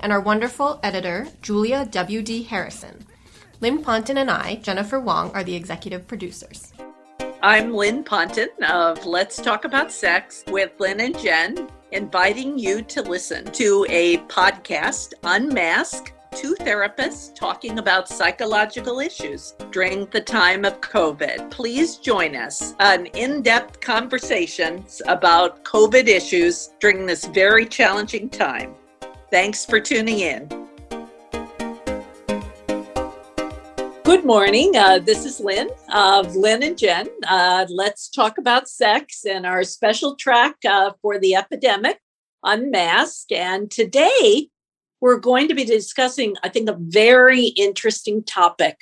and our wonderful editor, Julia W.D. Harrison. Lynn Ponton and I, Jennifer Wong, are the executive producers. I'm Lynn Ponton of Let's Talk About Sex with Lynn and Jen, inviting you to listen to a podcast, Unmask, two therapists talking about psychological issues during the time of COVID. Please join us on in depth conversations about COVID issues during this very challenging time. Thanks for tuning in. Good morning. Uh, this is Lynn of Lynn and Jen. Uh, let's talk about sex and our special track uh, for the epidemic, Unmasked. And today we're going to be discussing, I think, a very interesting topic,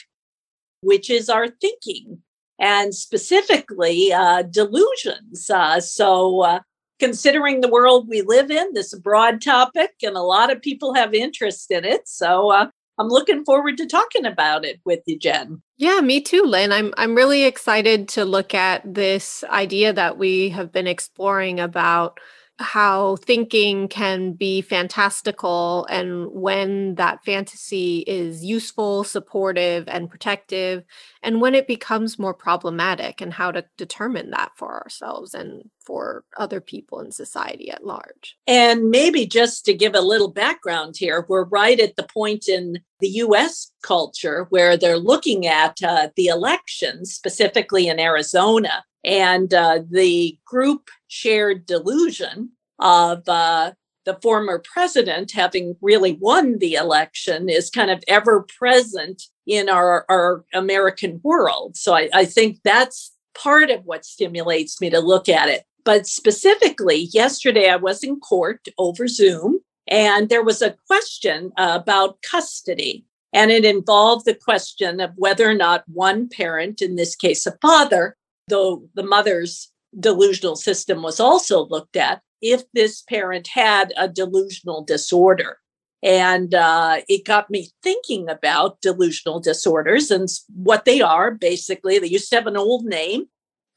which is our thinking and specifically uh, delusions. Uh, so, uh, considering the world we live in, this broad topic and a lot of people have interest in it. So uh, I'm looking forward to talking about it with you, Jen. Yeah, me too, Lynn. I'm I'm really excited to look at this idea that we have been exploring about how thinking can be fantastical and when that fantasy is useful, supportive, and protective, and when it becomes more problematic, and how to determine that for ourselves and for other people in society at large. And maybe just to give a little background here, we're right at the point in the US culture where they're looking at uh, the elections, specifically in Arizona. And uh, the group shared delusion of uh, the former president having really won the election is kind of ever present in our, our American world. So I, I think that's part of what stimulates me to look at it. But specifically, yesterday I was in court over Zoom, and there was a question about custody. And it involved the question of whether or not one parent, in this case a father, though the mother's delusional system was also looked at, if this parent had a delusional disorder. And uh, it got me thinking about delusional disorders and what they are. Basically, they used to have an old name,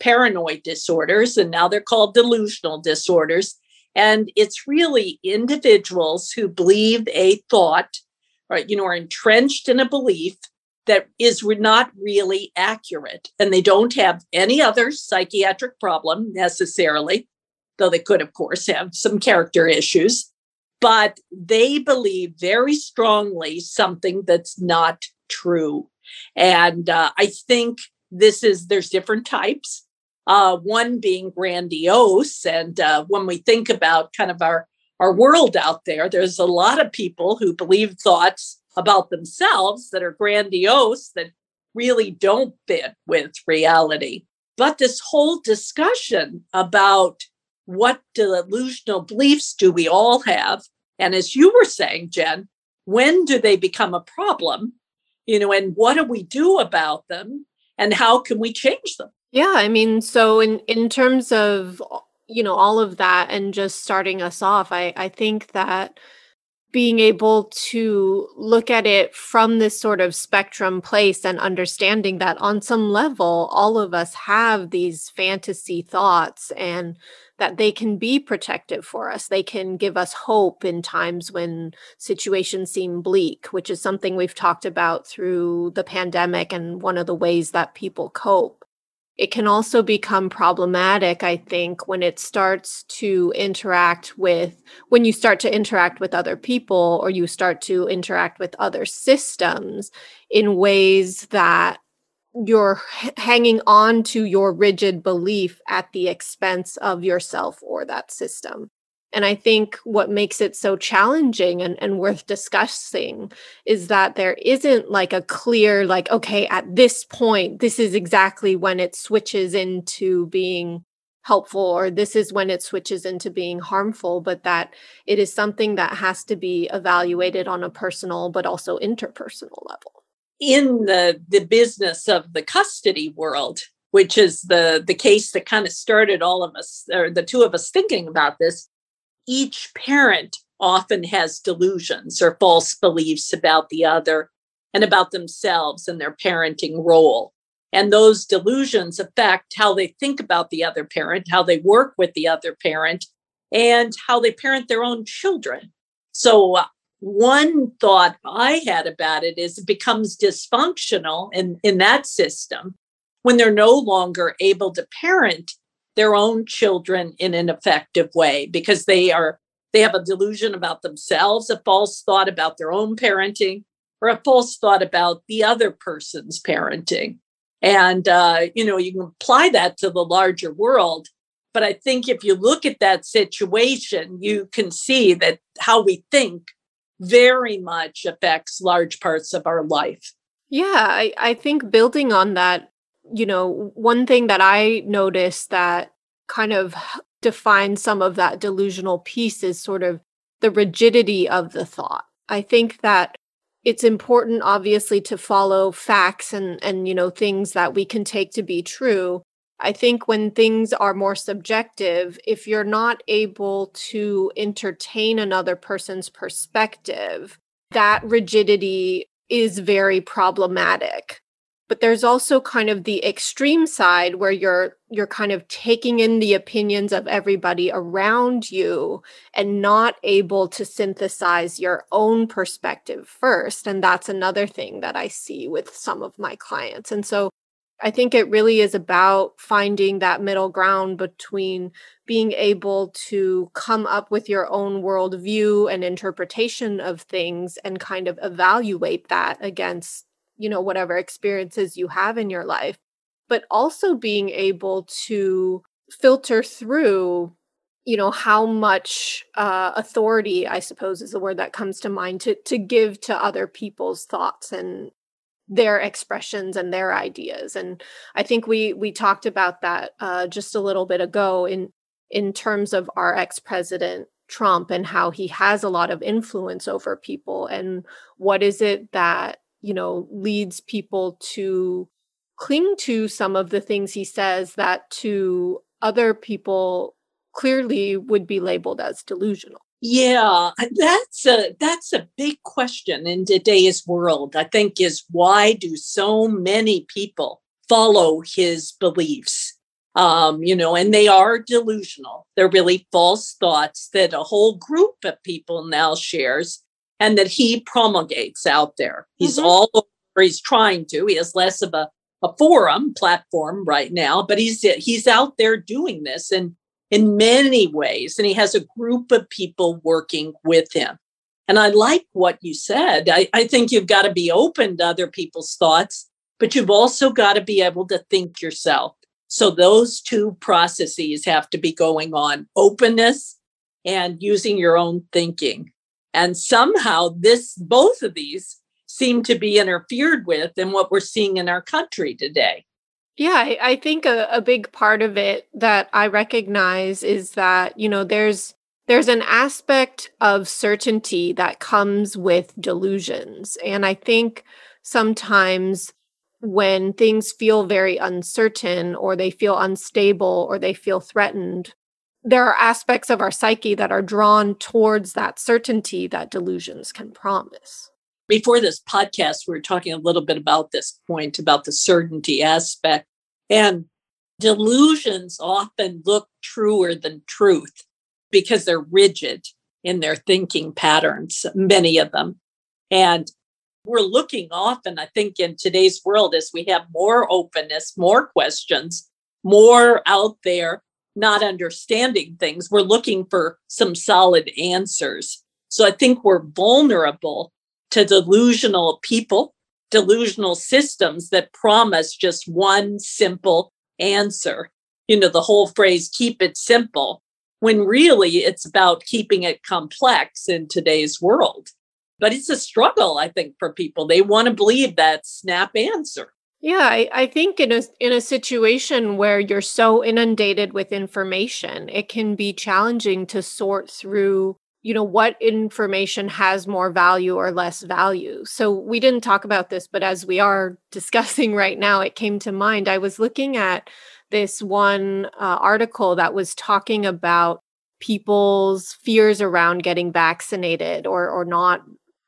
paranoid disorders, and now they're called delusional disorders. And it's really individuals who believe a thought, right, you know, are entrenched in a belief that is not really accurate. And they don't have any other psychiatric problem necessarily, though they could, of course, have some character issues. But they believe very strongly something that's not true. And uh, I think this is, there's different types. Uh, one being grandiose. And uh, when we think about kind of our, our world out there, there's a lot of people who believe thoughts about themselves that are grandiose that really don't fit with reality. But this whole discussion about what delusional beliefs do we all have? And as you were saying, Jen, when do they become a problem? You know, and what do we do about them? And how can we change them? Yeah, I mean, so in in terms of you know all of that and just starting us off, I I think that being able to look at it from this sort of spectrum place and understanding that on some level all of us have these fantasy thoughts and that they can be protective for us. They can give us hope in times when situations seem bleak, which is something we've talked about through the pandemic and one of the ways that people cope. It can also become problematic, I think, when it starts to interact with, when you start to interact with other people or you start to interact with other systems in ways that you're hanging on to your rigid belief at the expense of yourself or that system. And I think what makes it so challenging and, and worth discussing is that there isn't like a clear, like, okay, at this point, this is exactly when it switches into being helpful, or this is when it switches into being harmful, but that it is something that has to be evaluated on a personal but also interpersonal level. in the the business of the custody world which is the the case that kind of started all of us or the two of us thinking about this each parent often has delusions or false beliefs about the other and about themselves and their parenting role. And those delusions affect how they think about the other parent how they work with the other parent and how they parent their own children. So uh, one thought I had about it is it becomes dysfunctional in, in that system when they're no longer able to parent their own children in an effective way because they are they have a delusion about themselves, a false thought about their own parenting, or a false thought about the other person's parenting. And uh, you know, you can apply that to the larger world. But I think if you look at that situation, you can see that how we think very much affects large parts of our life. Yeah, I, I think building on that, you know, one thing that I noticed that kind of defines some of that delusional piece is sort of the rigidity of the thought. I think that it's important obviously to follow facts and and you know things that we can take to be true I think when things are more subjective, if you're not able to entertain another person's perspective, that rigidity is very problematic. But there's also kind of the extreme side where you're you're kind of taking in the opinions of everybody around you and not able to synthesize your own perspective first and that's another thing that I see with some of my clients. And so I think it really is about finding that middle ground between being able to come up with your own worldview and interpretation of things and kind of evaluate that against, you know, whatever experiences you have in your life, but also being able to filter through you know how much uh, authority i suppose is the word that comes to mind to to give to other people's thoughts and their expressions and their ideas. And i think we we talked about that uh, just a little bit ago in in terms of our ex-president trump and how he has a lot of influence over people and what is it that you know leads people to cling to some of the things he says that to other people clearly would be labeled as delusional yeah, that's a that's a big question in today's world. I think is why do so many people follow his beliefs? Um, you know, and they are delusional. They're really false thoughts that a whole group of people now shares and that he promulgates out there. He's mm-hmm. all over, he's trying to. He has less of a, a forum platform right now, but he's he's out there doing this. And in many ways. And he has a group of people working with him. And I like what you said. I, I think you've got to be open to other people's thoughts, but you've also got to be able to think yourself. So those two processes have to be going on openness and using your own thinking. And somehow this both of these seem to be interfered with in what we're seeing in our country today. Yeah, I, I think a, a big part of it that I recognize is that, you know, there's there's an aspect of certainty that comes with delusions. And I think sometimes when things feel very uncertain or they feel unstable or they feel threatened, there are aspects of our psyche that are drawn towards that certainty that delusions can promise before this podcast, we were talking a little bit about this point about the certainty aspect. And delusions often look truer than truth because they're rigid in their thinking patterns, many of them. And we're looking often, I think, in today's world as we have more openness, more questions, more out there not understanding things. We're looking for some solid answers. So I think we're vulnerable to delusional people, delusional systems that promise just one simple answer. You know, the whole phrase, keep it simple, when really it's about keeping it complex in today's world. But it's a struggle, I think, for people. They want to believe that snap answer. Yeah, I, I think in a in a situation where you're so inundated with information, it can be challenging to sort through you know what information has more value or less value. So we didn't talk about this but as we are discussing right now it came to mind. I was looking at this one uh, article that was talking about people's fears around getting vaccinated or or not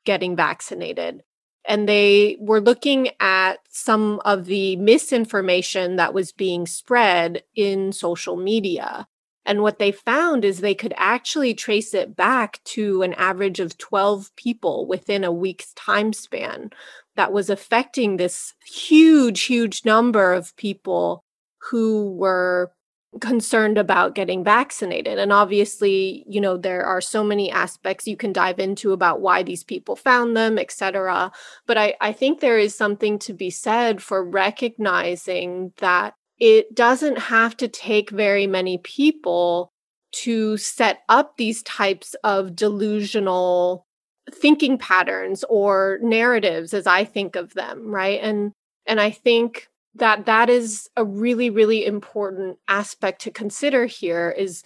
getting vaccinated and they were looking at some of the misinformation that was being spread in social media. And what they found is they could actually trace it back to an average of 12 people within a week's time span that was affecting this huge, huge number of people who were concerned about getting vaccinated. And obviously, you know, there are so many aspects you can dive into about why these people found them, etc. But I, I think there is something to be said for recognizing that it doesn't have to take very many people to set up these types of delusional thinking patterns or narratives as i think of them right and and i think that that is a really really important aspect to consider here is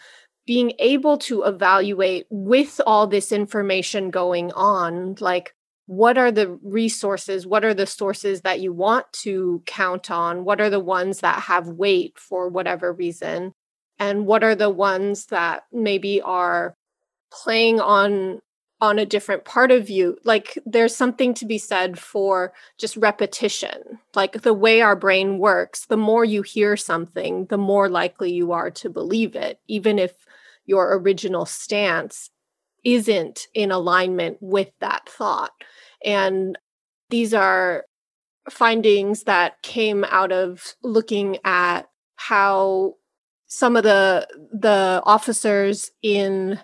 being able to evaluate with all this information going on like what are the resources what are the sources that you want to count on? What are the ones that have weight for whatever reason? And what are the ones that maybe are playing on on a different part of you like there's something to be said for just repetition. Like the way our brain works the more you hear something the more likely you are to believe it even if your original stance isn't in alignment with that thought. And these are findings that came out of looking at how some of the the officers in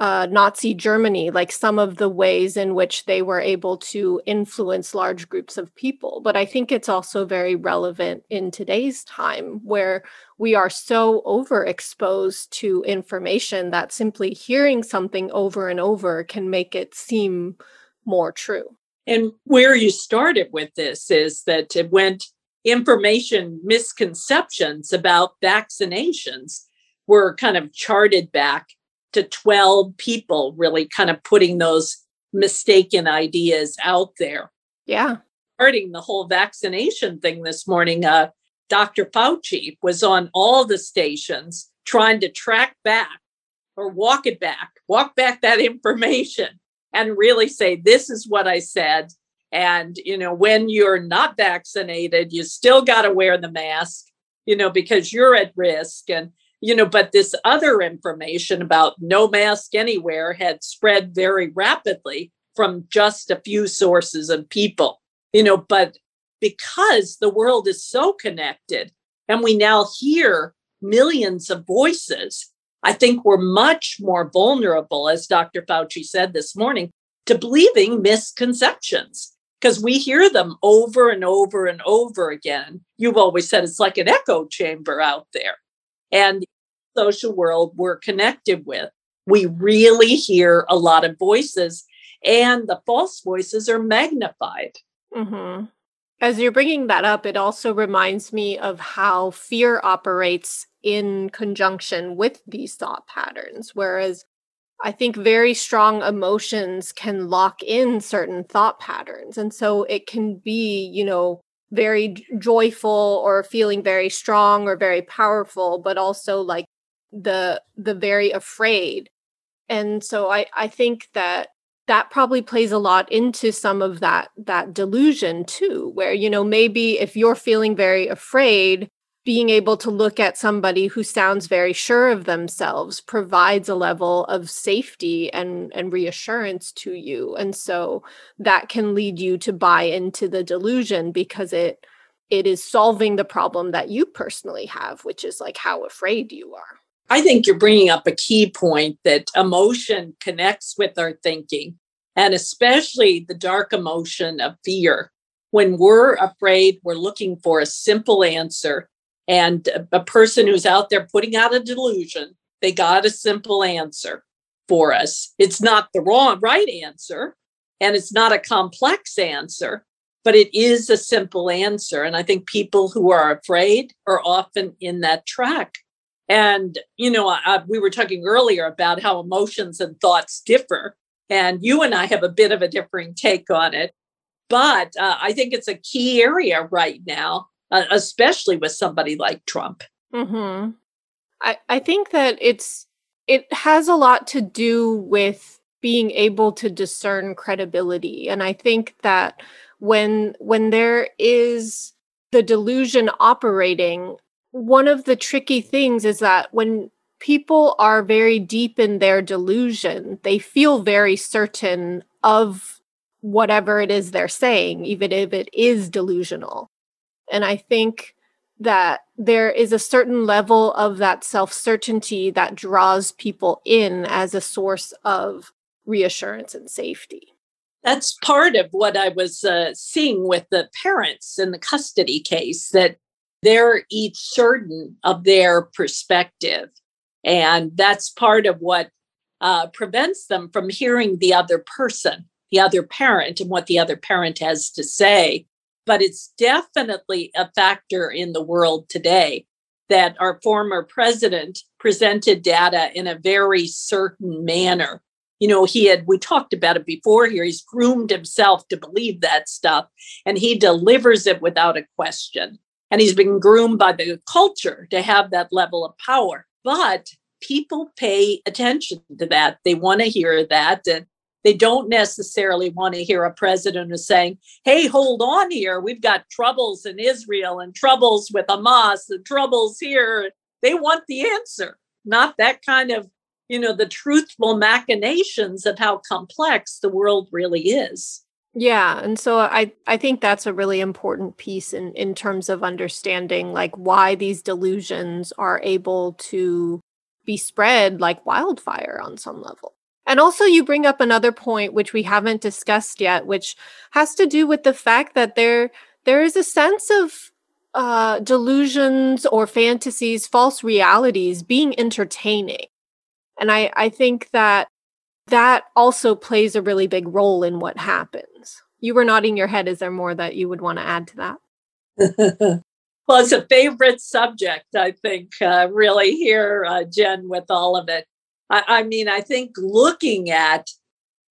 uh, Nazi Germany, like some of the ways in which they were able to influence large groups of people. But I think it's also very relevant in today's time where we are so overexposed to information that simply hearing something over and over can make it seem more true. And where you started with this is that it went information misconceptions about vaccinations were kind of charted back to 12 people really kind of putting those mistaken ideas out there. Yeah. Starting the whole vaccination thing this morning, uh, Dr. Fauci was on all the stations trying to track back or walk it back, walk back that information and really say, this is what I said. And, you know, when you're not vaccinated, you still got to wear the mask, you know, because you're at risk. And, you know, but this other information about no mask anywhere had spread very rapidly from just a few sources of people, you know, but because the world is so connected and we now hear millions of voices, I think we're much more vulnerable, as Dr. Fauci said this morning, to believing misconceptions because we hear them over and over and over again. You've always said it's like an echo chamber out there. And social world we're connected with, we really hear a lot of voices, and the false voices are magnified. Mm-hmm. As you're bringing that up, it also reminds me of how fear operates in conjunction with these thought patterns. Whereas I think very strong emotions can lock in certain thought patterns. And so it can be, you know, very joyful or feeling very strong or very powerful, but also like the the very afraid. And so I I think that that probably plays a lot into some of that that delusion too where you know maybe if you're feeling very afraid being able to look at somebody who sounds very sure of themselves provides a level of safety and and reassurance to you and so that can lead you to buy into the delusion because it it is solving the problem that you personally have which is like how afraid you are i think you're bringing up a key point that emotion connects with our thinking and especially the dark emotion of fear when we're afraid we're looking for a simple answer and a person who's out there putting out a delusion, they got a simple answer for us. It's not the wrong, right answer, and it's not a complex answer, but it is a simple answer. And I think people who are afraid are often in that track. And, you know, I, we were talking earlier about how emotions and thoughts differ. And you and I have a bit of a differing take on it. But uh, I think it's a key area right now, uh, especially with somebody like Trump. Mm-hmm. I, I think that it's it has a lot to do with being able to discern credibility. And I think that when when there is the delusion operating, one of the tricky things is that when people are very deep in their delusion, they feel very certain of whatever it is they're saying, even if it is delusional. And I think that there is a certain level of that self certainty that draws people in as a source of reassurance and safety. That's part of what I was uh, seeing with the parents in the custody case that they're each certain of their perspective. And that's part of what uh, prevents them from hearing the other person, the other parent, and what the other parent has to say. But it's definitely a factor in the world today that our former president presented data in a very certain manner. You know, he had, we talked about it before here, he's groomed himself to believe that stuff and he delivers it without a question. And he's been groomed by the culture to have that level of power. But people pay attention to that. They want to hear that. And they don't necessarily want to hear a president who's saying, hey, hold on here. We've got troubles in Israel and troubles with Hamas and troubles here. They want the answer, not that kind of, you know, the truthful machinations of how complex the world really is. Yeah, and so I I think that's a really important piece in in terms of understanding like why these delusions are able to be spread like wildfire on some level. And also, you bring up another point which we haven't discussed yet, which has to do with the fact that there there is a sense of uh, delusions or fantasies, false realities being entertaining. And I, I think that that also plays a really big role in what happens. You were nodding your head. Is there more that you would want to add to that? well, it's a favorite subject, I think, uh, really, here, uh, Jen, with all of it. I, I mean, I think looking at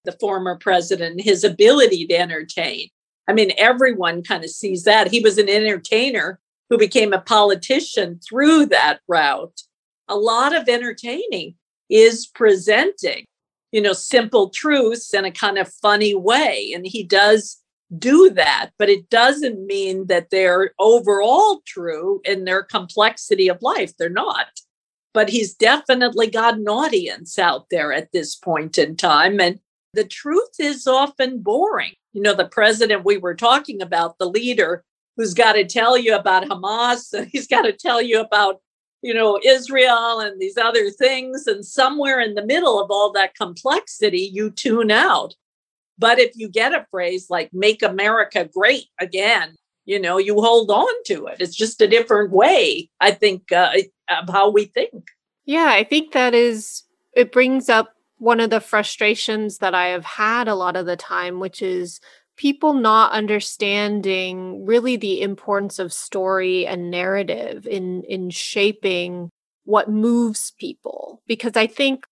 the former president, his ability to entertain, I mean, everyone kind of sees that. He was an entertainer who became a politician through that route. A lot of entertaining is presenting, you know, simple truths in a kind of funny way. And he does do that, but it doesn't mean that they're overall true in their complexity of life. They're not but he's definitely got an audience out there at this point in time. And the truth is often boring. You know, the president we were talking about, the leader who's got to tell you about Hamas and he's got to tell you about, you know, Israel and these other things. And somewhere in the middle of all that complexity, you tune out. But if you get a phrase like make America great again, you know, you hold on to it. It's just a different way, I think, uh, of how we think. Yeah, I think that is, it brings up one of the frustrations that I have had a lot of the time, which is people not understanding really the importance of story and narrative in in shaping what moves people because i think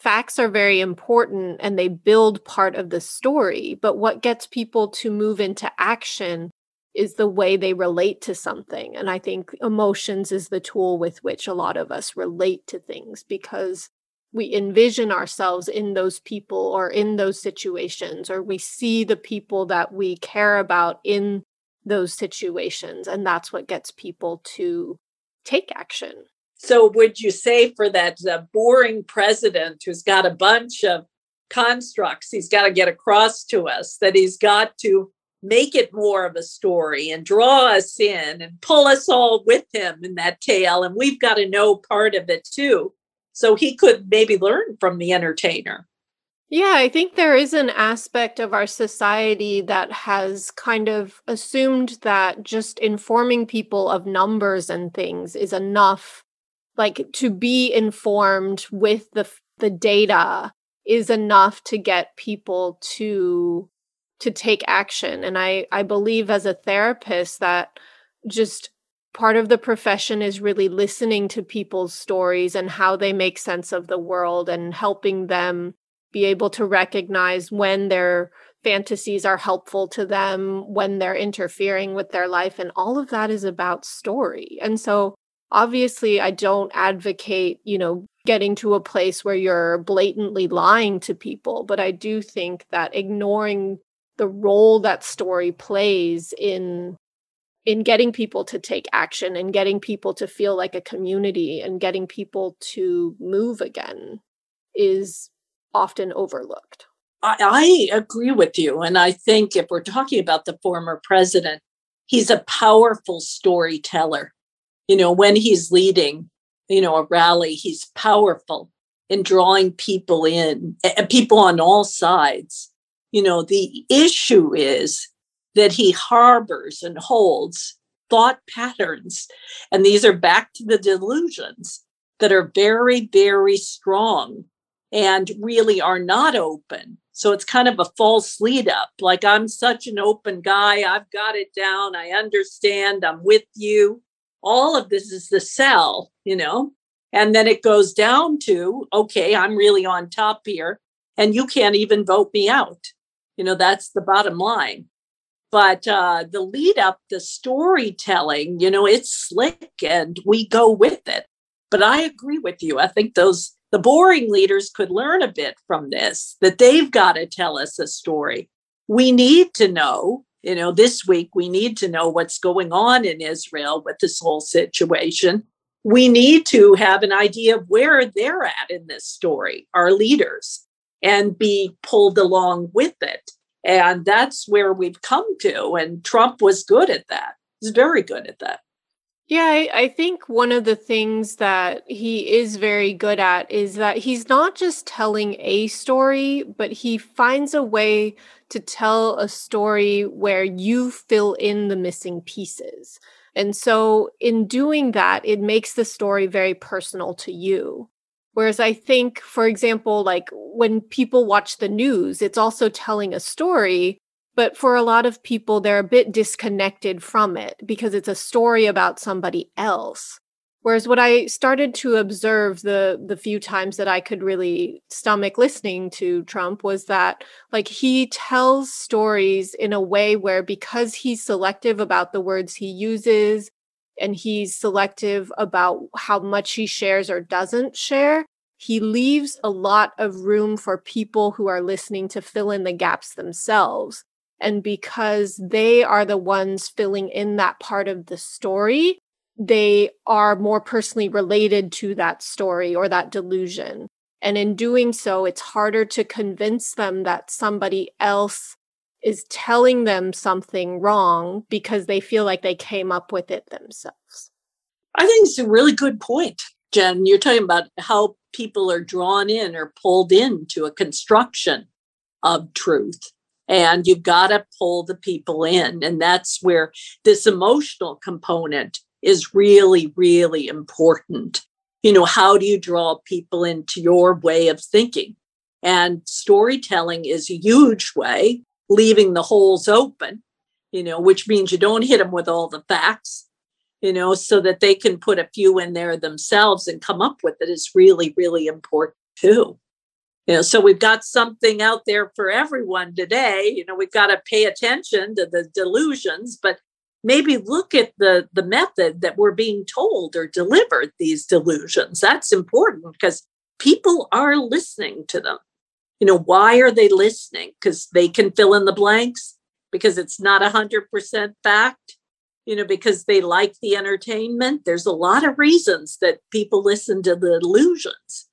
facts are very important and they build part of the story but what gets people to move into action is the way they relate to something. And I think emotions is the tool with which a lot of us relate to things because we envision ourselves in those people or in those situations, or we see the people that we care about in those situations. And that's what gets people to take action. So, would you say for that uh, boring president who's got a bunch of constructs he's got to get across to us, that he's got to make it more of a story and draw us in and pull us all with him in that tale. And we've got to know part of it too. So he could maybe learn from the entertainer. Yeah, I think there is an aspect of our society that has kind of assumed that just informing people of numbers and things is enough. Like to be informed with the the data is enough to get people to to take action and i i believe as a therapist that just part of the profession is really listening to people's stories and how they make sense of the world and helping them be able to recognize when their fantasies are helpful to them, when they're interfering with their life. And all of that is about story. And so, obviously, I don't advocate, you know, getting to a place where you're blatantly lying to people, but I do think that ignoring the role that story plays in in getting people to take action and getting people to feel like a community and getting people to move again is often overlooked. I, I, agree with you. And I think if we're talking about the former president, he's a powerful storyteller. You know, when he's leading, you know, a rally, he's powerful in drawing people in, and people on all sides. You know, the issue is that he harbors and holds thought patterns. And these are back to the delusions that are very, very strong and really are not open. So it's kind of a false lead up. Like, I'm such an open guy. I've got it down. I understand. I'm with you. All of this is the sell, you know? And then it goes down to, okay, I'm really on top here. And you can't even vote me out. You know, that's the bottom line but uh, the lead up, the storytelling, you know, it's slick and we go with it. But I agree with you. I think those the boring leaders could learn a bit from this that they've got to tell us a story. We need to know, you know, this week we need to know what's going on in Israel with this whole situation. We need to have an idea of where they're at in this story, our leaders, and be pulled along with it. And that's where we've come to. And Trump was good at that. He's very good at that. Yeah, I, I, think one of the things that he is very good at is that he's not just telling a story, but he finds a way to tell a story where you fill in the missing pieces. And so, in doing that, it makes the story very personal to you. Whereas I think, for example, like when people watch the news, it's also telling a story, but for a lot of people, they're a bit disconnected from it because it's a story about somebody else. Whereas what I started to observe the the few times that I could really stomach listening to Trump was that like he tells stories in a way where because he's selective about the words he uses and he's selective about how much he shares or doesn't share, he leaves a lot of room for people who are listening to fill in the gaps themselves. And because they are the ones filling in that part of the story, they are more personally related to that story or that delusion. And in doing so, it's harder to convince them that somebody else is telling them something wrong because they feel like they came up with it themselves. I think it's a really good point, Jen. You're talking about how people are drawn in or pulled into a construction of truth. And you've got to pull the people in. And that's where this emotional component is really, really important. You know, how do you draw people into your way of thinking? And storytelling is a huge way leaving the holes open, you know, which means you don't hit them with all the facts, you know, so that they can put a few in there themselves and come up with it is really, really important too. You know, so we've got something out there for everyone today. You know, we've got to pay attention to the delusions, but maybe look at the the method that we're being told or delivered these delusions. That's important because people are listening to them you know why are they listening? Because they can fill in the blanks because it's not 100% fact you know because they like the entertainment. There's a lot of reasons that people listen to the illusions.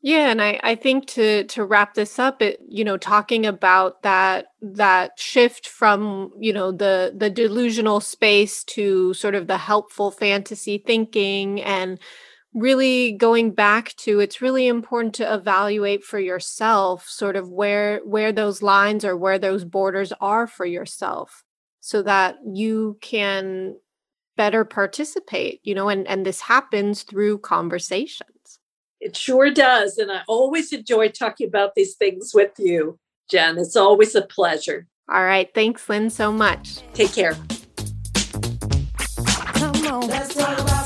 Yeah and i i think to to wrap this up it you know talking about that that shift from you know the the delusional space to sort of the helpful fantasy thinking and really going back to it's really important to evaluate for yourself sort of where where those lines or where those borders are for yourself so that you can better participate you know and and this happens through conversations. It sure does and i always enjoy talking about these things with you jen. It's always a pleasure. All right thanks lynn so much. Take care. On. Let's talk